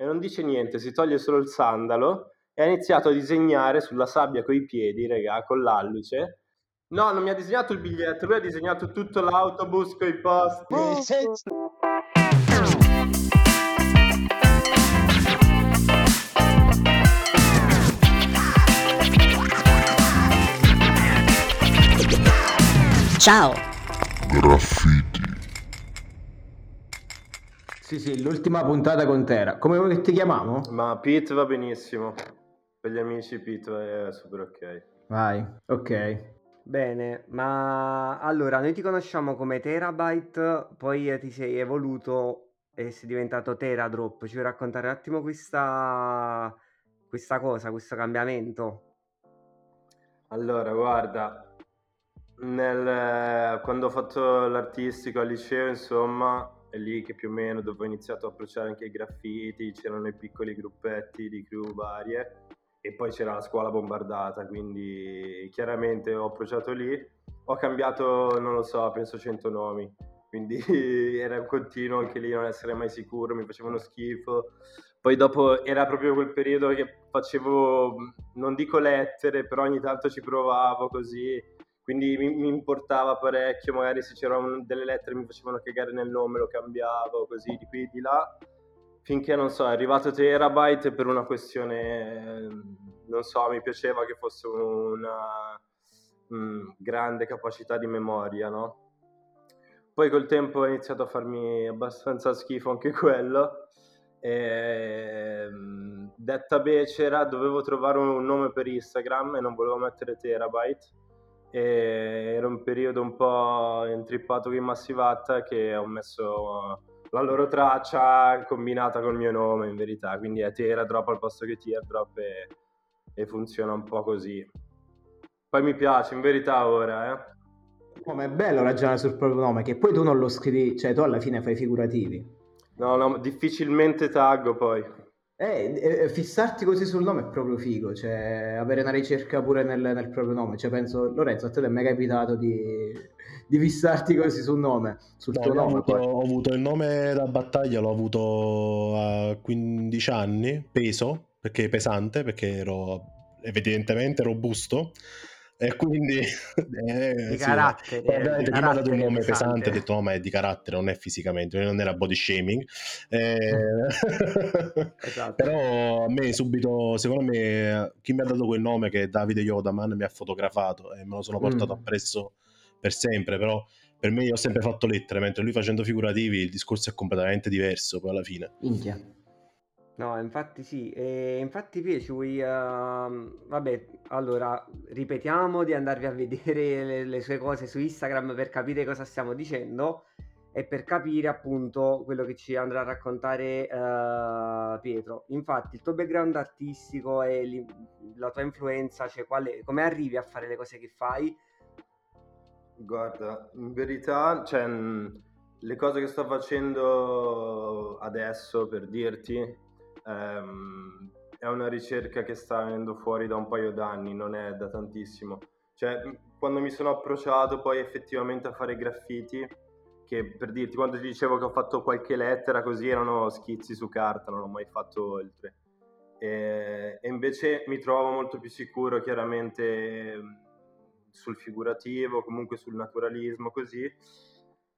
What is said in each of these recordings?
e non dice niente, si toglie solo il sandalo e ha iniziato a disegnare sulla sabbia coi piedi, regà, con l'alluce. No, non mi ha disegnato il biglietto, lui ha disegnato tutto l'autobus con i posti. Ciao. Graffiti. Sì, sì, l'ultima puntata con Tera. Come vuoi che ti chiamiamo? Ma Pete va benissimo. Per gli amici Pete è super ok. Vai, ok. Bene, ma allora noi ti conosciamo come Terabyte, poi ti sei evoluto e sei diventato Teradrop. Ci vuoi raccontare un attimo questa, questa cosa, questo cambiamento? Allora, guarda, nel- quando ho fatto l'artistico al liceo, insomma, è lì che più o meno dove ho iniziato a approcciare anche i graffiti, c'erano i piccoli gruppetti di crew varie e poi c'era la scuola bombardata, quindi chiaramente ho approcciato lì, ho cambiato, non lo so, penso 100 nomi, quindi era un continuo anche lì non essere mai sicuro, mi facevano schifo. Poi dopo era proprio quel periodo che facevo, non dico lettere, però ogni tanto ci provavo così, quindi mi, mi importava parecchio, magari se c'erano delle lettere mi facevano cagare nel nome, lo cambiavo così di qui di là finché non so, è arrivato Terabyte per una questione, non so, mi piaceva che fosse una mm, grande capacità di memoria, no? Poi col tempo ha iniziato a farmi abbastanza schifo anche quello. E, mm, detta becera, dovevo trovare un nome per Instagram e non volevo mettere Terabyte. E era un periodo un po' intrippato con Massivatta che ho messo la loro traccia combinata col mio nome in verità, quindi è Teardrop al posto che Teardrop e, e funziona un po' così. Poi mi piace, in verità ora, eh. No, ma è bello ragionare sul proprio nome, che poi tu non lo scrivi, cioè tu alla fine fai figurativi. No, no, difficilmente taggo poi. Eh, eh, fissarti così sul nome è proprio figo, cioè avere una ricerca pure nel, nel proprio nome. Cioè penso, Lorenzo, a te è mai capitato di, di fissarti così sul nome, sul No, tuo nome avuto, ho avuto il nome da battaglia, l'ho avuto a 15 anni, peso, perché pesante, perché ero evidentemente robusto. E quindi eh, Di sì, carattere, poi ovviamente di mi ha dato un nome pesante, pesante. ho detto no, ma è di carattere, non è fisicamente, non era body shaming. Eh, Esatto. Però a me subito, secondo me, chi mi ha dato quel nome che è Davide Yodaman mi ha fotografato e me lo sono portato Mm. appresso per sempre, però per me io ho sempre fatto lettere, mentre lui facendo figurativi il discorso è completamente diverso poi alla fine. Minchia. No, infatti sì, e infatti Pie, ci vuoi, ehm, vabbè, allora ripetiamo di andarvi a vedere le, le sue cose su Instagram per capire cosa stiamo dicendo e per capire appunto quello che ci andrà a raccontare eh, Pietro. Infatti il tuo background artistico e li- la tua influenza, cioè quale, come arrivi a fare le cose che fai? Guarda, in verità, cioè, mh, le cose che sto facendo adesso, per dirti, ehm, è una ricerca che sta venendo fuori da un paio d'anni, non è da tantissimo. Cioè, quando mi sono approcciato poi effettivamente a fare graffiti, che per dirti, quando ti dicevo che ho fatto qualche lettera così erano schizzi su carta, non ho mai fatto oltre. E, e invece mi trovo molto più sicuro chiaramente sul figurativo, comunque sul naturalismo, così.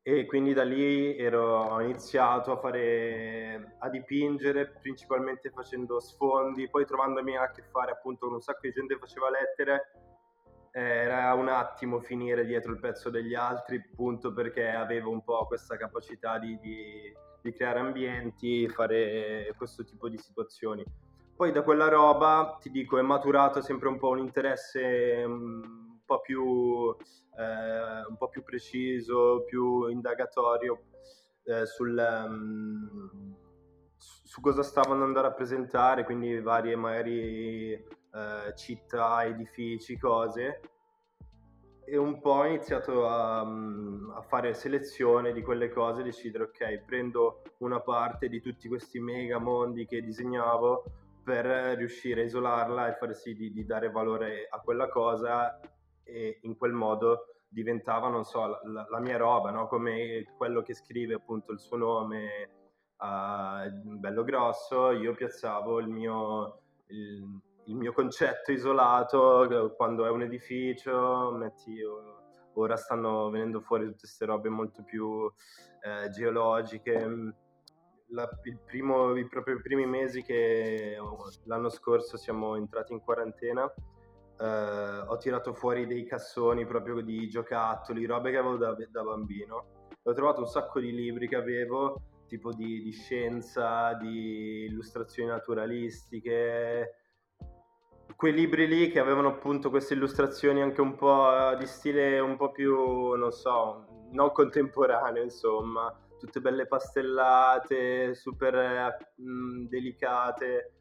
E quindi da lì ero, ho iniziato a fare, a dipingere, principalmente facendo sfondi, poi trovandomi a che fare appunto con un sacco di gente che faceva lettere, era un attimo finire dietro il pezzo degli altri, appunto perché avevo un po' questa capacità di, di- di creare ambienti, fare questo tipo di situazioni. Poi da quella roba, ti dico, è maturato sempre un po' un interesse mm, un po' più, eh, un po' più preciso, più indagatorio eh, sul, su su cosa stavano andando a rappresentare, quindi varie magari eh, città, edifici, cose. E un po' ho iniziato a, mm, a fare selezione di quelle cose, decidere, ok, prendo una parte di tutti questi mega mondi che disegnavo per riuscire a isolarla e far sì di, di dare valore a quella cosa e in quel modo diventava, non so, la, la- mia roba, no? Come quello che scrive appunto il suo nome uh, bello grosso, io piazzavo il mio, il, il mio concetto isolato quando è un edificio, metti, ora stanno venendo fuori tutte queste robe molto più eh, geologiche. La, primo, I propri primi mesi che l'anno scorso siamo entrati in quarantena, eh, ho tirato fuori dei cassoni proprio di giocattoli, robe che avevo da, da bambino. Ho trovato un sacco di libri che avevo, tipo di, di scienza, di illustrazioni naturalistiche, quei libri lì che avevano appunto queste illustrazioni anche un po' di stile un po' più, non so, non contemporaneo, insomma, tutte belle pastellate, super mh, delicate.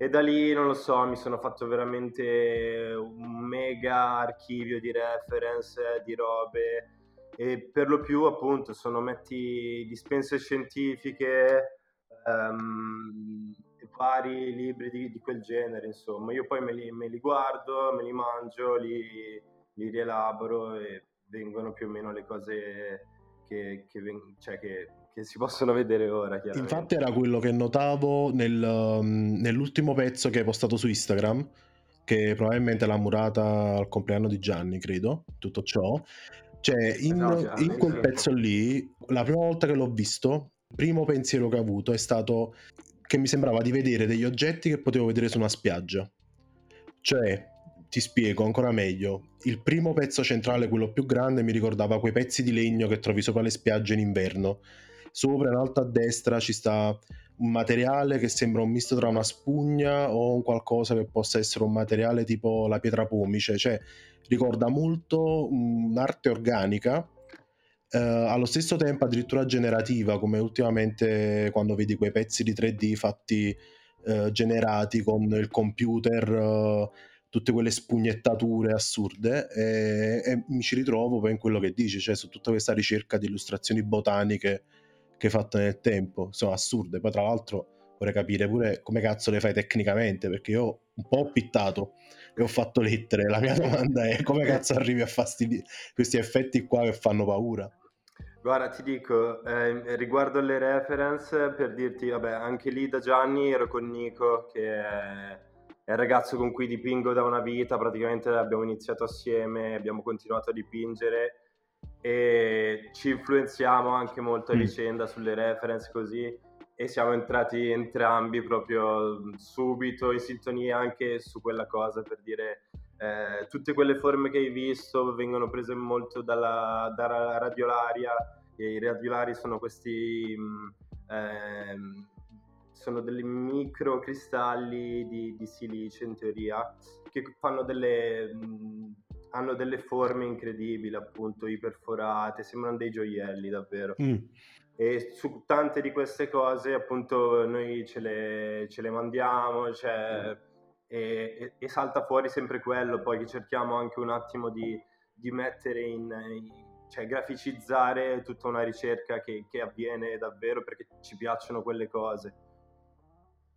E da lì, non lo so, mi sono fatto veramente un mega archivio di reference, di robe. E per lo più, appunto, sono metti dispense scientifiche, um, vari libri di, di, quel genere, insomma. Io poi me li, me li guardo, me li mangio, li, li, rielaboro e vengono più o meno le cose che, che, cioè che, che si possono vedere ora. Infatti era quello che notavo nel, um, nell'ultimo pezzo che hai postato su Instagram, che probabilmente l'ha murata al compleanno di Gianni, credo, tutto ciò. Cioè, in, no, Gianni, in quel pezzo lì, la prima volta che l'ho visto, il primo pensiero che ho avuto è stato che mi sembrava di vedere degli oggetti che potevo vedere su una spiaggia. Cioè, ti spiego ancora meglio. Il primo pezzo centrale, quello più grande, mi ricordava quei pezzi di legno che trovi sopra le spiagge in inverno. Sopra in alto a destra ci sta un materiale che sembra un misto tra una spugna o un qualcosa che possa essere un materiale tipo la pietra pomice, cioè ricorda molto un'arte organica Uh, allo stesso tempo addirittura generativa, come ultimamente quando vedi quei pezzi di 3D fatti uh, generati con il computer, uh, tutte quelle spugnettature assurde, e, e, mi ci ritrovo poi in quello che dici, cioè su tutta questa ricerca di illustrazioni botaniche che hai fatto nel tempo, sono assurde. Poi tra l'altro vorrei capire pure come cazzo le fai tecnicamente, perché io un po' ho pittato e ho fatto lettere. La mia domanda è come cazzo arrivi a fare questi effetti qua che fanno paura? Guarda, ti dico, eh, riguardo alle reference, per dirti, vabbè, anche lì da Gianni ero con Nico, che è, è il ragazzo con cui dipingo da una vita, praticamente abbiamo iniziato assieme, abbiamo continuato a dipingere e ci influenziamo anche molto a mm. vicenda sulle reference così e siamo entrati entrambi proprio subito in sintonia anche su quella cosa per dire eh, tutte quelle forme che hai visto vengono prese molto dalla, dalla radiolaria e i radiolari sono questi eh, sono dei microcristalli di, di silice in teoria che fanno delle mh, hanno delle forme incredibili appunto iperforate sembrano dei gioielli davvero mm. e su tante di queste cose appunto noi ce le, ce le mandiamo cioè mm e, e, salta fuori sempre quello, poi che cerchiamo anche un attimo di, di mettere in, in, cioè graficizzare tutta una ricerca che, che, avviene davvero perché ci piacciono quelle cose.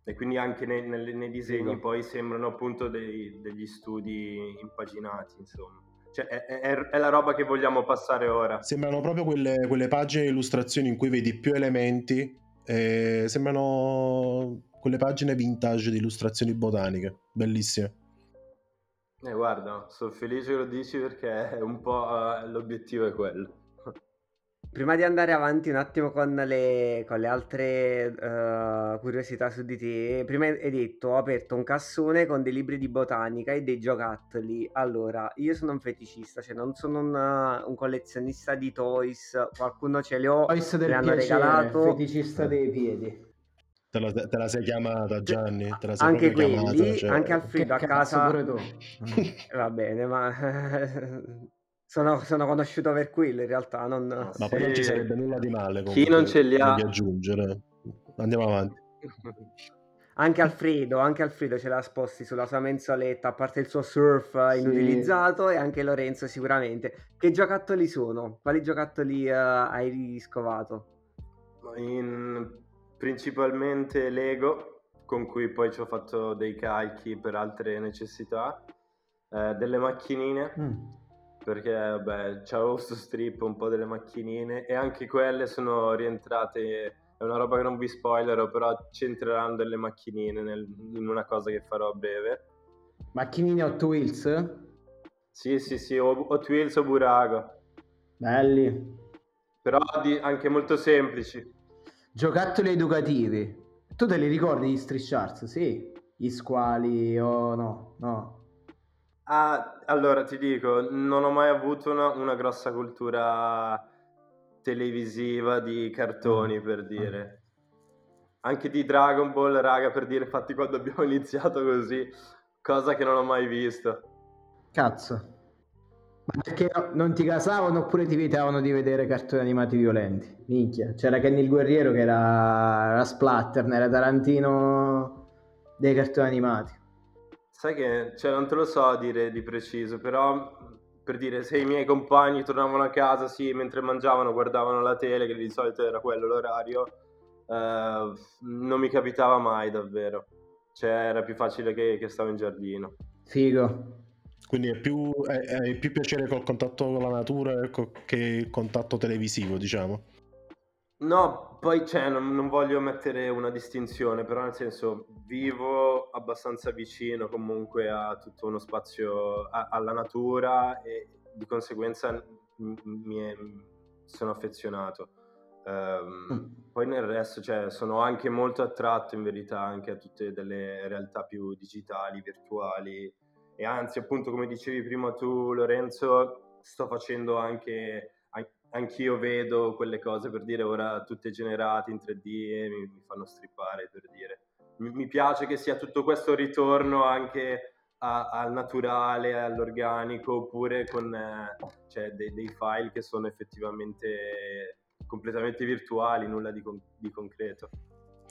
E quindi anche nei, nei, nei disegni sì. poi sembrano appunto dei, degli studi impaginati, insomma. Cioè, è, è, è, la roba che vogliamo passare ora. Sembrano proprio quelle, quelle pagine di illustrazioni in cui vedi più elementi. Eh, sembrano quelle pagine vintage di illustrazioni botaniche, bellissime. Eh, guarda, sono felice che lo dici perché un po' uh, l'obiettivo è quello. Prima di andare avanti un attimo con le, con le altre uh, curiosità su di te, prima hai detto ho aperto un cassone con dei libri di botanica e dei giocattoli. Allora, io sono un feticista, cioè non sono un, un collezionista di toys, qualcuno ce li ho, toys del me hanno piacere, regalato. feticista dei piedi. Te la, te la, sei chiamata Gianni? Te la sei anche quelli, chiamata, cioè... anche Alfredo a casa. Pure tu. Va bene, ma sono, sono, conosciuto per quello in realtà. Non... Ma sì. poi non ci sarebbe nulla di male. Chi non ce li ha? Di aggiungere. Andiamo avanti. Anche Alfredo, anche Alfredo ce l'ha sposti sulla sua mensoletta, a parte il suo surf sì. inutilizzato, e anche Lorenzo sicuramente. Che giocattoli sono? Quali giocattoli uh, hai riscovato? In principalmente Lego, con cui poi ci ho fatto dei calchi per altre necessità, eh, delle macchinine, mm. Perché vabbè, c'avevo questo strip un po' delle macchinine e anche quelle sono rientrate è una roba che non vi spoilerò, però c'entreranno delle macchinine nel- in una cosa che farò a breve. Macchinine Hot Wheels? Sì, sì, sì, o Hot Wheels o Burago, Belli. però di- anche molto semplici. Giocattoli educativi. Tu te li ricordi gli Street Sharks? Sì. Gli squali o no? No. Ah, allora ti dico, non ho mai avuto una, una grossa cultura televisiva di cartoni, per dire. Anche di Dragon Ball, raga, per dire, infatti quando abbiamo iniziato così, cosa che non ho mai visto. Cazzo. Ma perché no- non ti casavano oppure ti vietavano di vedere cartoni animati violenti? Minchia. C'era Kenny il guerriero che era, era splatter, era Tarantino dei cartoni animati. Sai che, cioè, non te lo so dire di preciso, però per dire, se i miei compagni tornavano a casa, sì, mentre mangiavano, guardavano la tele, che di solito era quello l'orario, eh, non mi capitava mai davvero. Cioè, era più facile che, che stavo in giardino. Figo. Quindi è più, è, è più piacere col contatto con la natura che il contatto televisivo, diciamo. No, poi cioè, non, non voglio mettere una distinzione, però nel senso vivo abbastanza vicino comunque a tutto uno spazio, a- alla natura e di conseguenza m- mi è- sono affezionato. Ehm, Mm. poi nel resto cioè, sono anche molto attratto in verità anche a tutte delle realtà più digitali, virtuali e anzi appunto come dicevi prima tu Lorenzo, sto facendo anche an- anch'io vedo quelle cose per dire ora tutte generate in 3D e mi, mi fanno strippare per dire. Mi, mi piace che sia tutto questo ritorno anche a- al naturale, all'organico, oppure con eh, cioè, dei, dei file che sono effettivamente completamente virtuali, nulla di, con- di concreto.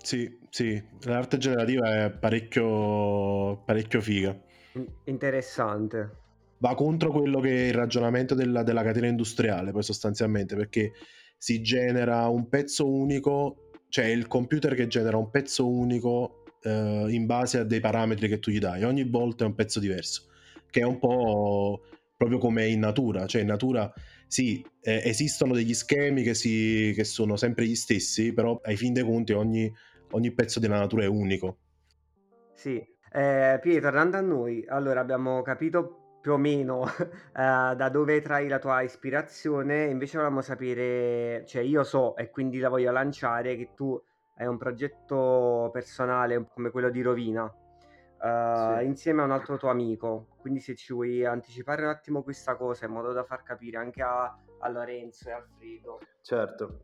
Sì, sì, l'arte generativa è parecchio, parecchio figa. In- Interessante. Va contro quello che è il ragionamento della, della catena industriale, poi sostanzialmente, perché si genera un pezzo unico, cioè il computer che genera un pezzo unico eh, in base a dei parametri che tu gli dai. Ogni volta è un pezzo diverso, che è un po' proprio come in natura, cioè in natura sì, eh, esistono degli schemi che, si, che sono sempre gli stessi, però ai fin dei conti ogni, ogni pezzo della natura è unico. Sì, eh, Pietro, tornando a noi, allora abbiamo capito più o meno eh, da dove trai la tua ispirazione, invece volevamo sapere, cioè io so e quindi la voglio lanciare che tu hai un progetto personale come quello di Rovina, eh, Sì. insieme a un altro tuo amico, quindi se ci vuoi anticipare un attimo questa cosa in modo da far capire anche a, a Lorenzo e Alfredo. Certo,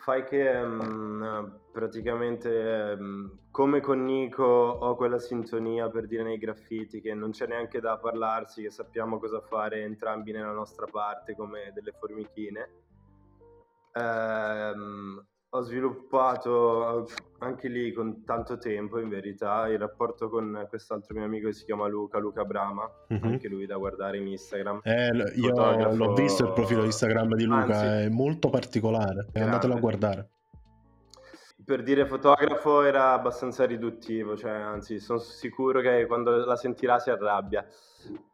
fai che ehm, praticamente ehm, come con Nico ho quella sintonia per dire nei graffiti che non c'è neanche da parlarsi, che sappiamo cosa fare entrambi nella nostra parte come delle formichine. Ehm, ho sviluppato anche lì con tanto tempo in verità il rapporto con quest'altro mio amico che si chiama Luca, Luca Brama, Mhm. anche lui da guardare in Instagram. Eh, io Fotografo- l'ho visto il profilo Instagram di Luca, Anzi, è molto particolare, andatelo a grande. guardare. Per dire fotografo era abbastanza riduttivo, cioè anzi sono sicuro che quando la sentirà si arrabbia,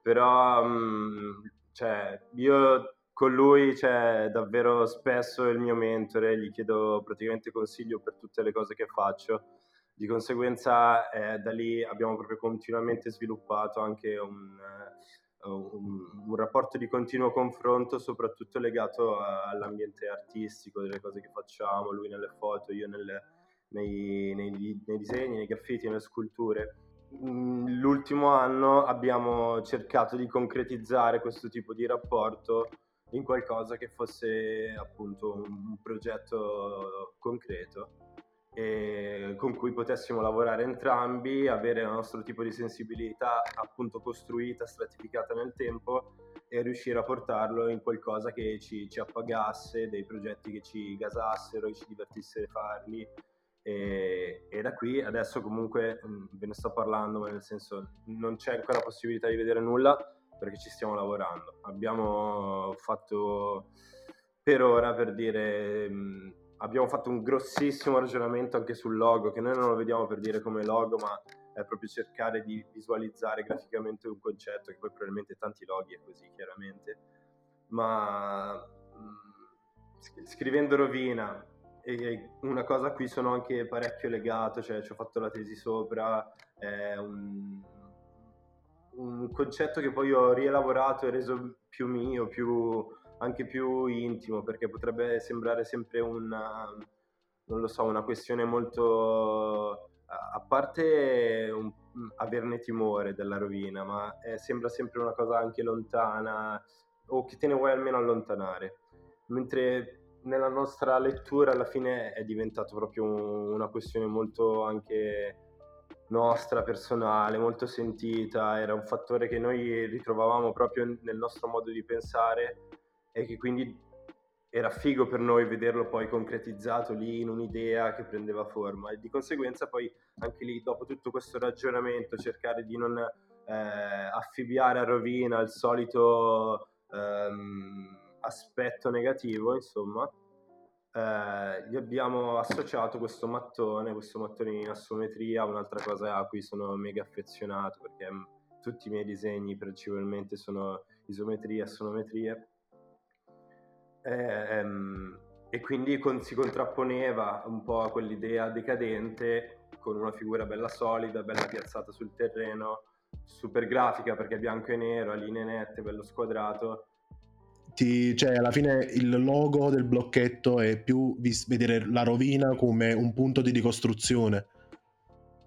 però mm, cioè, io con lui cioè, davvero spesso il mio mentore, gli chiedo praticamente consiglio per tutte le cose che faccio, di conseguenza eh, da lì abbiamo proprio continuamente sviluppato anche un, eh, un, un rapporto di continuo confronto, soprattutto legato all'ambiente artistico, delle cose che facciamo, lui nelle foto, io nelle- nei, nei nei disegni, nei graffiti, nelle sculture. Mm, L'ultimo anno abbiamo cercato di concretizzare questo tipo di rapporto in qualcosa che fosse appunto un, progetto concreto e con cui potessimo lavorare entrambi, avere il nostro tipo di sensibilità appunto costruita, stratificata nel tempo e riuscire a portarlo in qualcosa che ci, ci appagasse, dei progetti che ci gasassero, che ci divertisse farli. E, e da qui adesso comunque mh, ve ne sto parlando, ma nel senso non c'è ancora possibilità di vedere nulla perché ci stiamo lavorando. Abbiamo fatto per ora, per dire, mh, abbiamo fatto un grossissimo ragionamento anche sul logo, che noi non lo vediamo per dire come logo, ma è proprio cercare di visualizzare graficamente un concetto, che poi probabilmente tanti loghi è così chiaramente, ma sc- scrivendo Rovina e una cosa a cui sono anche parecchio legato, cioè ci ho fatto la tesi sopra, è un, un concetto che poi ho rielaborato e reso più mio, più, anche più intimo, perché potrebbe sembrare sempre una, so, una questione molto... A parte un, averne timore della rovina, ma è, sembra sempre una cosa anche lontana o che te ne vuoi almeno allontanare. Mentre nella nostra lettura alla fine è diventato proprio una questione molto anche nostra, personale, molto sentita, era un fattore che noi ritrovavamo proprio nel nostro modo di pensare e che quindi era figo per noi vederlo poi concretizzato lì in un'idea che prendeva forma. E di conseguenza poi anche lì dopo tutto questo ragionamento cercare di non eh, affibbiare a rovina il solito ehm, aspetto negativo, insomma, eh, gli abbiamo associato questo mattone, questo mattone in assometria, un'altra cosa a cui sono mega affezionato perché mm, tutti i miei disegni principalmente sono isometrie, assonometrie. Eh, ehm, e quindi con, si contrapponeva un po' a quell'idea decadente con una figura bella solida, bella piazzata sul terreno, super grafica perché bianco e nero, a linee nette, bello squadrato ti, cioè, alla fine il logo del blocchetto è più vis- vedere la rovina come un punto di ricostruzione.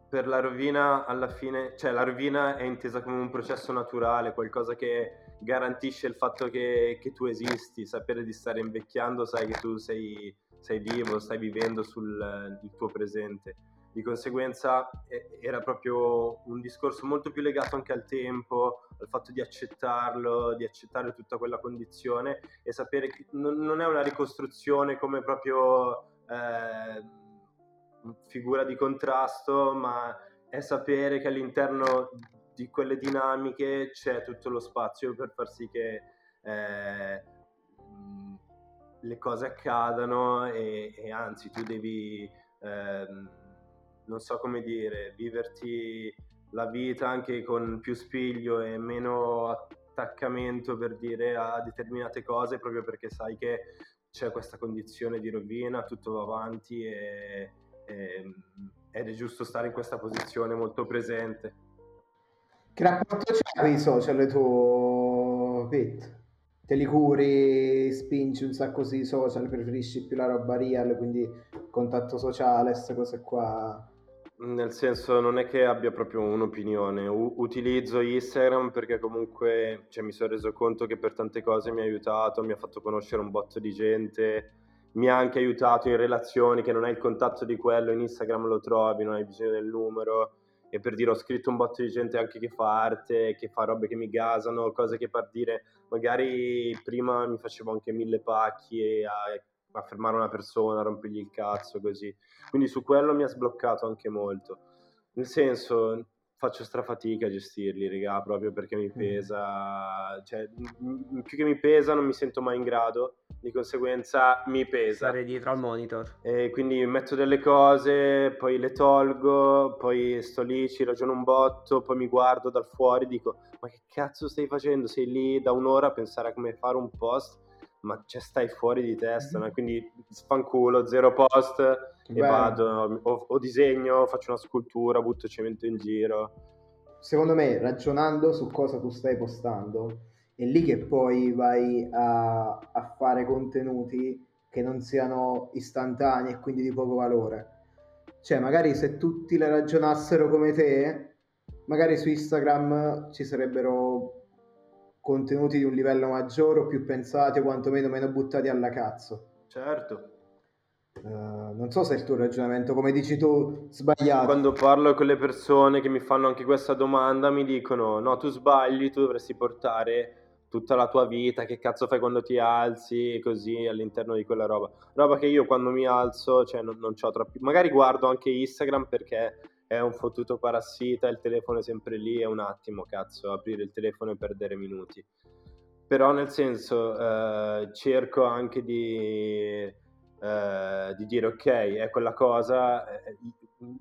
Per la rovina, alla fine, cioè la rovina è intesa come un processo naturale, qualcosa che garantisce il fatto che, che tu esisti, sapere di stare invecchiando, sai che tu sei, sei vivo, stai vivendo sul tuo presente di conseguenza era proprio un discorso molto più legato anche al tempo, al fatto di accettarlo, di accettare tutta quella condizione e sapere che non è una ricostruzione come proprio eh, figura di contrasto, ma è sapere che all'interno di quelle dinamiche c'è tutto lo spazio per far sì che eh, le cose accadano e, e anzi tu devi... Eh, non so come dire, viverti la vita anche con più spiglio e meno attaccamento per dire a determinate cose proprio perché sai che c'è questa condizione di rovina, tutto va avanti e, e, ed è giusto stare in questa posizione molto presente. Che rapporto c'è con i social tu, Pete? Te li curi, spingi un sacco sui social, preferisci più la roba real, quindi contatto sociale, queste cose qua? Nel senso, non è che abbia proprio un'opinione. U- utilizzo Instagram perché comunque cioè, mi sono reso conto che per tante cose mi ha aiutato, mi ha fatto conoscere un botto di gente, mi ha anche aiutato in relazioni che non hai il contatto di quello, in Instagram lo trovi, non hai bisogno del numero. E per dire, ho scritto un botto di gente anche che fa arte, che fa robe che mi gasano, cose che per dire, magari prima mi facevo anche mille pacchi a a fermare una persona, rompergli il cazzo, così. Quindi su quello mi ha sbloccato anche molto. Nel senso, faccio strafatica a gestirli, raga, proprio perché mi mm. pesa, cioè, più che mi pesa non mi sento mai in grado, di conseguenza mi pesa. Stare dietro al monitor. E quindi metto delle cose, poi le tolgo, poi sto lì, ci ragiono un botto, poi mi guardo dal fuori, dico, ma che cazzo stai facendo? Sei lì da un'ora a pensare a come fare un post ma cioè, stai fuori di testa, no? quindi sfanculo, zero post e Beh. vado, o, o, disegno, faccio una scultura, butto cemento in giro. Secondo me, ragionando su cosa tu stai postando, è lì che poi vai a, a fare contenuti che non siano istantanei e quindi di poco valore. Cioè, magari se tutti le ragionassero come te, magari su Instagram ci sarebbero contenuti di un livello maggiore o più pensati o quantomeno meno buttati alla cazzo. Certo. Uh, non so se è il tuo ragionamento, come dici tu, sbagliato. Quando parlo con le persone che mi fanno anche questa domanda, mi dicono: No, tu sbagli, tu dovresti portare tutta la tua vita, che cazzo fai quando ti alzi così all'interno di quella roba. Roba che io quando mi alzo, cioè non, non ho troppi. Magari guardo anche Instagram perché è un fottuto parassita, il telefono è sempre lì, è un attimo, cazzo, aprire il telefono e perdere minuti. Però nel senso, eh, cerco anche di, eh, di, dire, ok, è quella cosa, eh,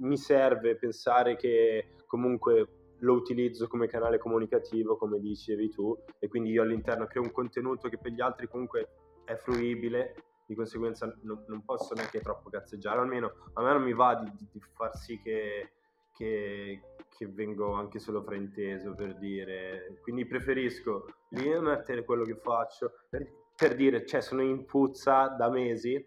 mi serve pensare che comunque lo utilizzo come canale comunicativo, come dicevi tu, e quindi io all'interno creo un contenuto che per gli altri comunque è fruibile, di conseguenza non, non posso neanche troppo cazzeggiare, almeno a me non mi va di, di far sì che, che, che, vengo anche solo frainteso per dire, quindi preferisco lì mettere quello che faccio, per, per dire, cioè sono in puzza da mesi,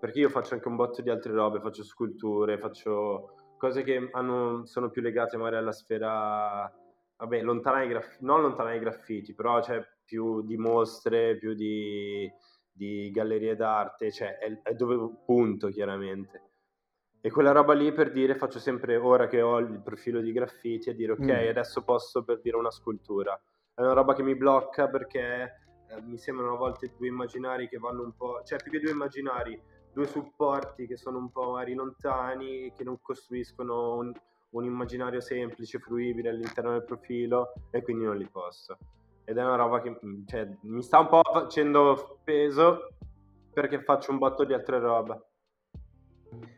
perché io faccio anche un botto di altre robe, faccio sculture, faccio cose che hanno, sono più legate magari alla sfera, vabbè, lontana dai graffiti, non lontana dai graffiti, però c'è più di mostre, più di di gallerie d'arte, cioè è, è dove punto chiaramente. E quella roba lì per dire, faccio sempre ora che ho il profilo di graffiti a dire ok, mm. adesso posso per dire una scultura. È una roba che mi blocca perché eh, mi sembrano a volte due immaginari che vanno un po', cioè più che due immaginari, due supporti che sono un po' magari lontani, che non costruiscono un, un immaginario semplice, fruibile all'interno del profilo e quindi non li posso ed è una roba che mm, cioè, mi sta un po' facendo peso perché faccio un botto di altre robe.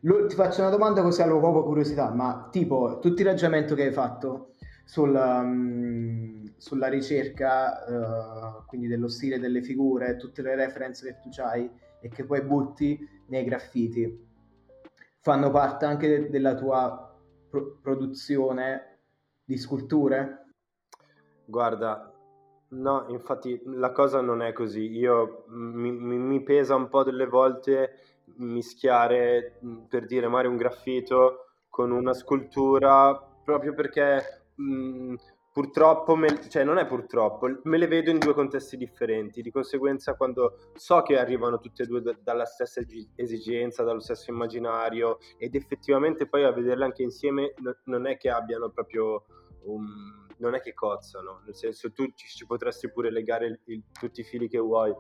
Lo, ti faccio una domanda così avevo proprio curiosità, ma tipo tutto il ragionamento che hai fatto sul, um, sulla ricerca, uh, quindi dello stile delle figure, tutte le reference che tu hai e che poi butti nei graffiti, fanno parte anche della tua pro- produzione di sculture? Guarda, No, infatti la cosa non è così. Io mi, mi, mi pesa un po' delle volte mischiare, per dire, magari un graffito con una scultura, proprio perché mh, purtroppo, me, cioè non è purtroppo, me le vedo in due contesti differenti. Di conseguenza, quando so che arrivano tutte e due da, dalla stessa esigenza, dallo stesso immaginario, ed effettivamente poi a vederle anche insieme, no, non è che abbiano proprio un non è che cozzano, nel senso tu ci, ci potresti pure legare il, il, tutti i fili che vuoi,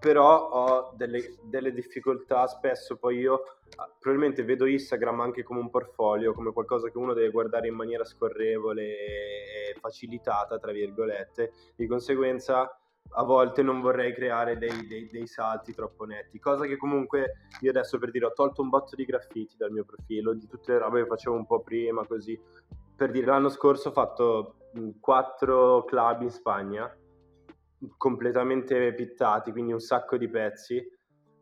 però ho delle, delle, difficoltà spesso poi io ah, probabilmente vedo Instagram anche come un portfolio, come qualcosa che uno deve guardare in maniera scorrevole e facilitata, tra virgolette, di conseguenza a volte non vorrei creare dei, dei, dei, salti troppo netti, cosa che comunque io adesso per dire ho tolto un botto di graffiti dal mio profilo, di tutte le robe che facevo un po' prima, così. Per dire l'anno scorso ho fatto quattro club in Spagna, completamente pittati, quindi un sacco di pezzi,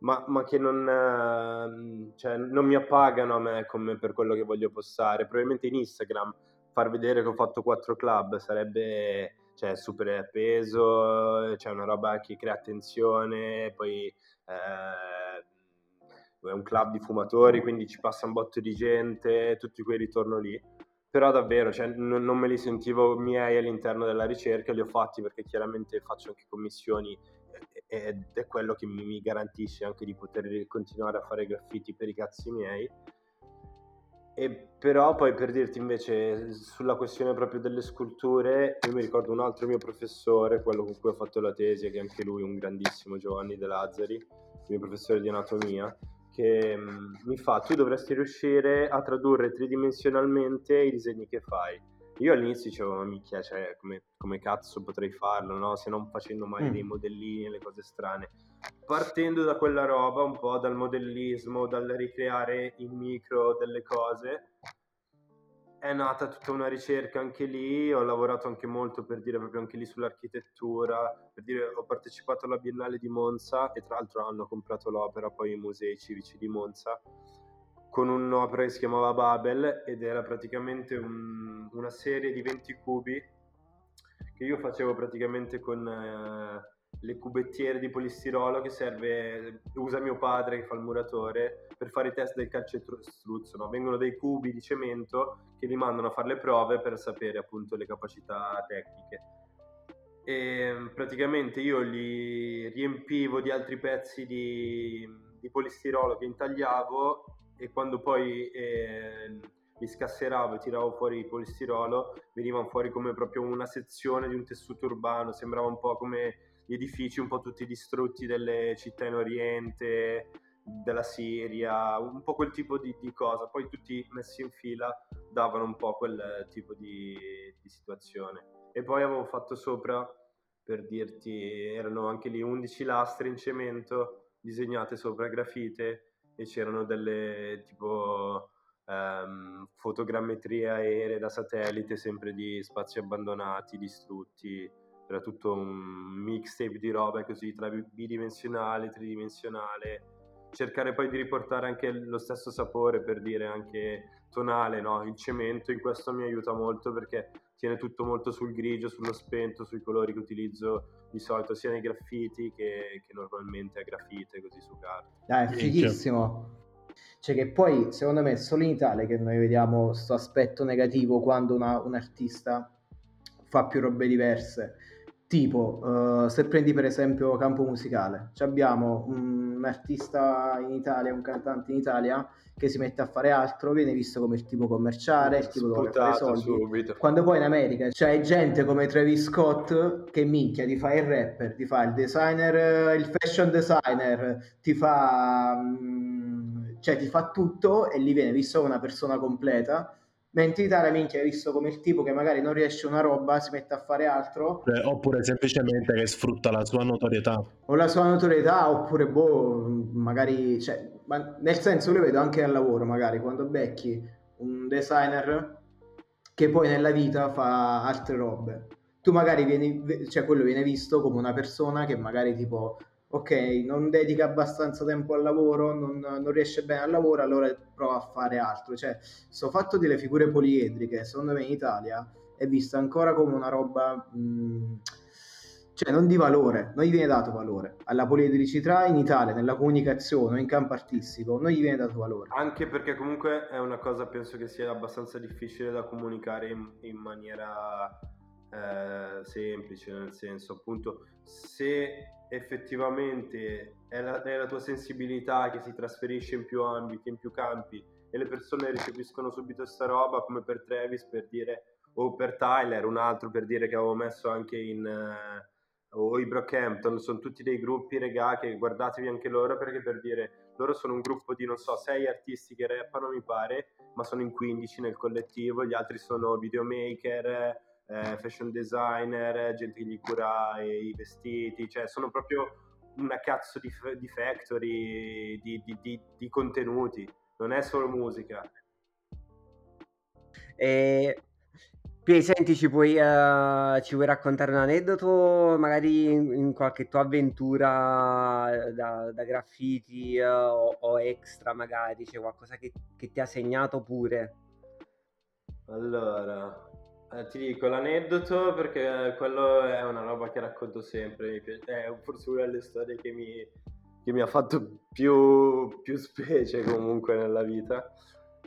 ma, ma che non, eh, cioè, non, mi appagano a me come per quello che voglio postare. Probabilmente in Instagram far vedere che ho fatto quattro club sarebbe cioè, super peso, c'è una roba che crea attenzione, poi eh, è un club di fumatori, quindi ci passa un botto di gente, tutti quei ritorno lì però davvero cioè, n- non me li sentivo miei all'interno della ricerca, li ho fatti perché chiaramente faccio anche commissioni ed è quello che mi, mi garantisce anche di poter continuare a fare graffiti per i cazzi miei. E però poi per dirti invece sulla questione proprio delle sculture, io mi ricordo un altro mio professore, quello con cui ho fatto la tesi, che è anche lui un grandissimo Giovanni De Lazzari, il mio professore di anatomia, che mi fa tu dovresti riuscire a tradurre tridimensionalmente i disegni che fai. Io all'inizio dicevo, ma minchia, cioè, come, come, cazzo potrei farlo, no? Se non facendo mai mm. dei modellini e le cose strane. Partendo da quella roba, un po' dal modellismo, dal ricreare in micro delle cose, è nata tutta una ricerca anche lì, ho lavorato anche molto per dire proprio anche lì sull'architettura, per dire ho partecipato alla Biennale di Monza e tra l'altro hanno comprato l'opera poi i musei civici di Monza con un'opera che si chiamava Babel ed era praticamente un, una serie di 20 cubi che io facevo praticamente con... Eh, le cubettiere di polistirolo che serve, usa mio padre che fa il muratore per fare i test del calcestruzzo, no? vengono dei cubi di cemento che li mandano a fare le prove per sapere appunto le capacità tecniche. E praticamente io li riempivo di altri pezzi di, di polistirolo che intagliavo e quando poi eh, li scasseravo e tiravo fuori il polistirolo venivano fuori come proprio una sezione di un tessuto urbano, sembrava un po' come gli edifici un po' tutti distrutti delle città in Oriente, della Siria, un po' quel tipo di, di, cosa. Poi tutti messi in fila davano un po' quel tipo di, di situazione. E poi avevo fatto sopra, per dirti, erano anche lì 11 lastre in cemento disegnate sopra grafite e c'erano delle tipo um, fotogrammetrie aeree da satellite sempre di spazi abbandonati, distrutti era tutto un mixtape di robe così tra bidimensionale, tridimensionale cercare poi di riportare anche lo stesso sapore per dire anche tonale, no? Il cemento in questo mi aiuta molto perché tiene tutto molto sul grigio, sullo spento, sui colori che utilizzo di solito sia nei graffiti che, che normalmente a grafite così su carta. Ah, è fighissimo. Cioè che poi secondo me è solo in Italia che noi vediamo questo aspetto negativo quando una, un artista fa più robe diverse. Tipo, uh, se prendi per esempio campo musicale, abbiamo un artista in Italia, un cantante in Italia che si mette a fare altro, viene visto come il tipo commerciale, il tipo che fare soldi. Subito. Quando poi in America c'è gente come Travis Scott che minchia, ti fa il rapper, ti fa il designer, il fashion designer, ti fa... cioè ti fa tutto e lì viene visto come una persona completa Mentre in Italia, minchia, hai visto come il tipo che magari non riesce una roba si mette a fare altro. Eh, oppure semplicemente che sfrutta la sua notorietà. O la sua notorietà, oppure boh, magari... Cioè, nel senso, lo vedo anche al lavoro, magari, quando becchi un designer che poi nella vita fa altre robe. Tu magari vieni, cioè quello viene visto come una persona che magari tipo ok, non dedica abbastanza tempo al lavoro, non, non, riesce bene al lavoro, allora prova a fare altro. Cioè, sto fatto delle figure poliedriche, secondo me in Italia è vista ancora come una roba, mh, mm, cioè non di valore, non gli viene dato valore. Alla poliedricità in Italia, nella comunicazione in campo artistico, non gli viene dato valore. Anche perché comunque è una cosa, penso che sia abbastanza difficile da comunicare in, in maniera eh, semplice, nel senso appunto se effettivamente è la, è la, tua sensibilità che si trasferisce in più ambiti, in più campi e le persone ricepiscono subito sta roba come per Travis per dire o per Tyler, un altro per dire che avevo messo anche in uh, o i Brockhampton, sono tutti dei gruppi regà che guardatevi anche loro perché per dire loro sono un gruppo di non so sei artisti che rappano mi pare ma sono in 15 nel collettivo, gli altri sono videomaker eh, fashion designer, gente che gli cura i vestiti, cioè sono proprio una cazzo di, di factory di, di, di, contenuti, non è solo musica. E... Poi, senti, ci puoi, uh, ci vuoi raccontare un aneddoto, magari in, in qualche tua avventura da, da graffiti uh, o, o, extra, magari, c'è qualcosa che, che ti ha segnato pure? Allora, eh, ti dico l'aneddoto perché quello è una roba che racconto sempre, è forse una delle storie che mi, che mi ha fatto più, più, specie comunque nella vita.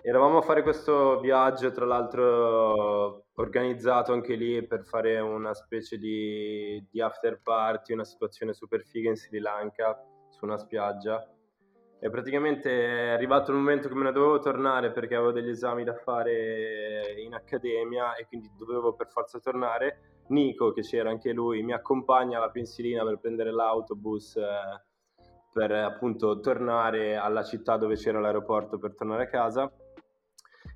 Eravamo a fare questo viaggio, tra l'altro organizzato anche lì per fare una specie di, di after party, una situazione super figa in Sri Lanka, su una spiaggia e praticamente è arrivato il momento che me ne dovevo tornare perché avevo degli esami da fare in accademia e quindi dovevo per forza tornare. Nico, che c'era anche lui, mi accompagna alla pensilina per prendere l'autobus eh, per appunto tornare alla città dove c'era l'aeroporto per tornare a casa.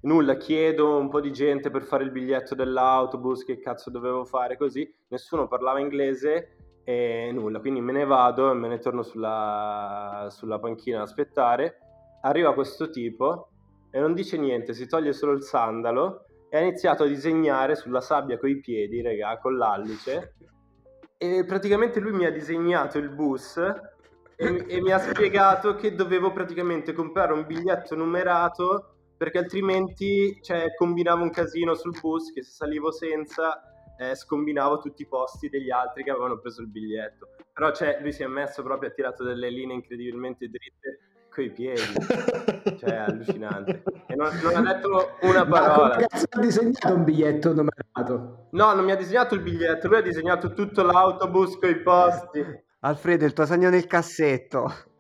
Nulla, chiedo un po' di gente per fare il biglietto dell'autobus, che cazzo dovevo fare così. Nessuno parlava inglese e nulla, quindi me ne vado e me ne torno sulla, sulla panchina ad aspettare. Arriva questo tipo e non dice niente, si toglie solo il sandalo e ha iniziato a disegnare sulla sabbia coi piedi, raga, con l'allice. E praticamente lui mi ha disegnato il bus e, e mi ha spiegato che dovevo praticamente comprare un biglietto numerato perché altrimenti cioè, combinavo un casino sul bus che se salivo senza eh, scombinavo tutti i posti degli altri che avevano preso il biglietto. Però cioè, lui si è messo proprio, ha tirato delle linee incredibilmente dritte coi piedi. cioè, allucinante. E non, non, ha detto una parola. Ma ha disegnato un biglietto numerato? No, non mi ha disegnato il biglietto, lui ha disegnato tutto l'autobus coi posti. Alfredo, il tuo segno nel cassetto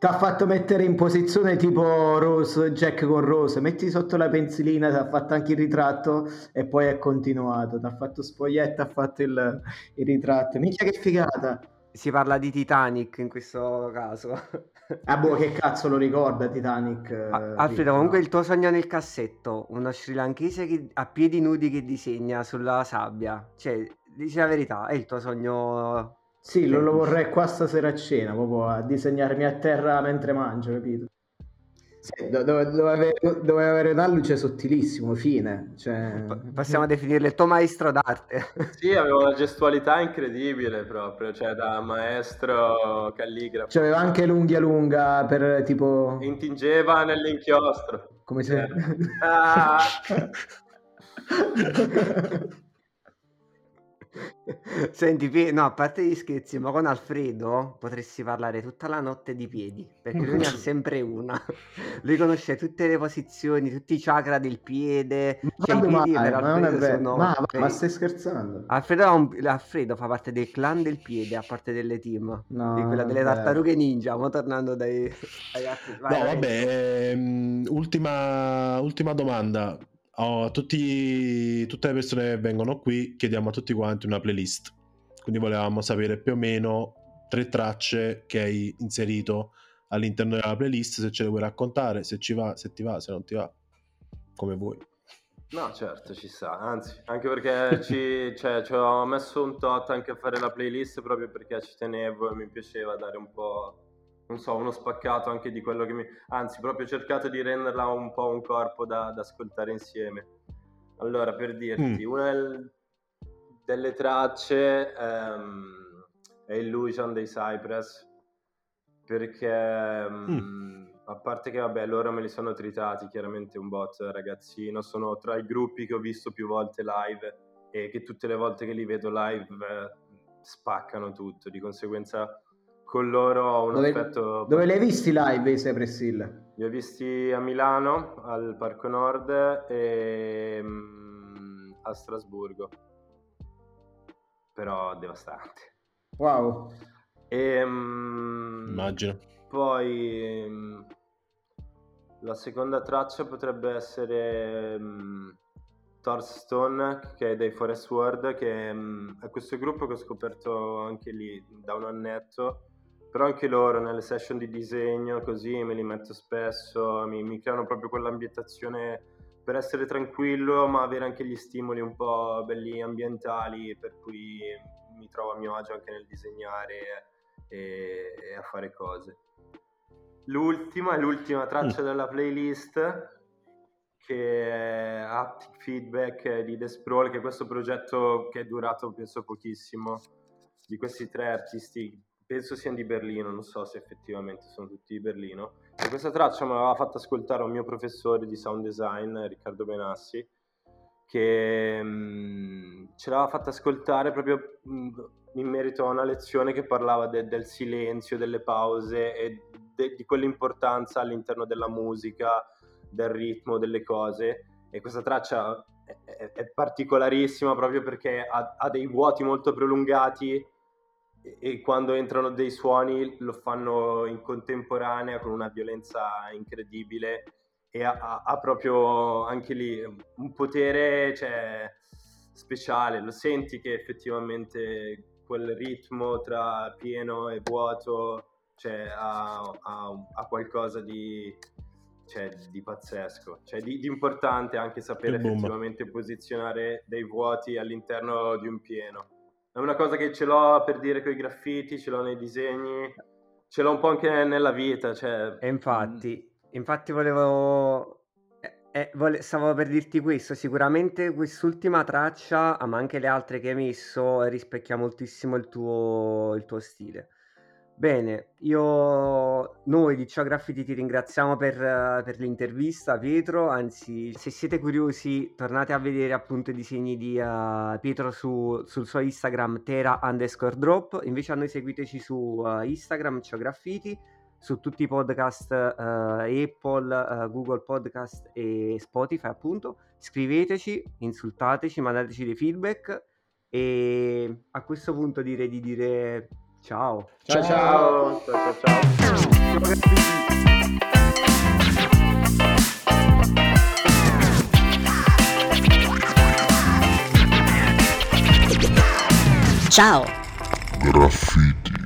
ti ha fatto mettere in posizione tipo Rose, Jack con Rose, metti sotto la pensilina, ti ha fatto anche il ritratto e poi è continuato, ti ha fatto spoglietta, ha fatto il, il ritratto, minchia che figata! Si parla di Titanic in questo caso. Ah boh, che cazzo lo ricorda Titanic? Ah, Alfredo, comunque il tuo sogno nel cassetto, uno sri lankese che, a piedi nudi che disegna sulla sabbia, cioè, dici la verità, è il tuo sogno sì, lo, lo vorrei qua stasera a cena, proprio a disegnarmi a terra mentre mangio, capito? Sì, do- dove, dove avere, dove avere un alluce sottilissimo, fine. Cioè... P- possiamo definirlo il tuo maestro d'arte. Sì, aveva una gestualità incredibile proprio, cioè da maestro calligrafo. Cioè, aveva anche l'unghia lunga per tipo... Intingeva nell'inchiostro. Come se... Eh. Ah! Senti, no, a parte gli scherzi, ma con Alfredo potresti parlare tutta la notte di piedi, perché lui ne ha sempre una. Lui conosce tutte le posizioni, tutti i chakra del piede. Ma Cioè, i piedi mai? Ma non è vero. Ma, ma stai scherzando? Alfredo, ha un- Alfredo fa parte del clan del piede, a parte delle team. No, di quella delle tartarughe ninja, mo tornando dai, dai altri. Vai, No, vai. vabbè, ehm, ultima, ultima domanda. Oh, a tutti, tutte le persone che vengono qui chiediamo a tutti quanti una playlist. Quindi volevamo sapere più o meno tre tracce che hai inserito all'interno della playlist, se ce le vuoi raccontare, se ci va, se ti va, se non ti va, come vuoi. No, certo, ci sta, anzi, anche perché ci, cioè, ci ho messo un tot anche a fare la playlist proprio perché ci tenevo e mi piaceva dare un po', non so, uno spaccato anche di quello che mi... Anzi, proprio ho cercato di renderla un po' un corpo da, da ascoltare insieme. Allora, per dirti, Mm. una del- delle tracce ehm, è Illusion dei Cypress, perché mm, a parte che vabbè loro me li sono tritati chiaramente un bot ragazzino sono tra i gruppi che ho visto più volte live e che tutte le volte che li vedo live eh, spaccano tutto di conseguenza con loro ho un Dove, affetto dove li hai visti live i Cypress Hill? li ho visti a Milano al Parco Nord e mm, a Strasburgo però devastante Wow. e, mm, Immagino. Poi mm, la seconda traccia potrebbe essere mm, Thorstone, che è dei Forest World, che è questo gruppo che ho scoperto anche lì da un annetto, però anche loro nelle session di disegno così me li metto spesso, mi, mi creano proprio quell'ambientazione per essere tranquillo, ma avere anche gli stimoli un po' belli ambientali, per cui mi trovo a mio agio anche nel disegnare e, e a fare cose. L'ultima l'ultima traccia della playlist che è Haptic Feedback di The Sprawl, che è questo progetto che è durato penso pochissimo, di questi tre artisti, penso siano di Berlino, non so se effettivamente sono tutti di Berlino. E questa traccia me l'aveva fatta ascoltare un mio professore di sound design, Riccardo Benassi, che mm, ce l'aveva fatta ascoltare proprio mm, in merito a una lezione che parlava de- del silenzio, delle pause e de- di quell'importanza all'interno della musica, del ritmo, delle cose. E questa traccia è- è particolarissima proprio perché ha, ha dei vuoti molto prolungati e, quando entrano dei suoni lo fanno in contemporanea con una violenza incredibile e ha, ha- proprio anche lì un potere cioè, speciale, lo senti che effettivamente quel ritmo tra pieno e vuoto cioè, ha, ha- ha qualcosa di, cioè, di pazzesco, cioè, di, di importante anche sapere effettivamente posizionare dei vuoti all'interno di un pieno. È una cosa che ce l'ho per dire con i graffiti, ce l'ho nei disegni, ce l'ho un po' anche nella vita, cioè... E infatti, infatti volevo... eh, eh, vole- stavo per dirti questo, sicuramente quest'ultima traccia, ma anche le altre che hai messo, rispecchia moltissimo il tuo, il tuo stile. Bene, io, noi di Ciao Graffiti ti ringraziamo per, per l'intervista, Pietro, anzi, se siete curiosi, tornate a vedere appunto i disegni di eh, Pietro su- sul suo Instagram, tera underscore drop, invece a noi seguiteci su eh, Instagram, Ciao Graffiti, su tutti i podcast eh, Apple, Google Podcast e Spotify appunto. Scriveteci, insultateci, mandateci dei feedback e a questo punto direi di dire ciao. Ciao Ciao, ciao, ciao. ciao. Ciao! Graffiti.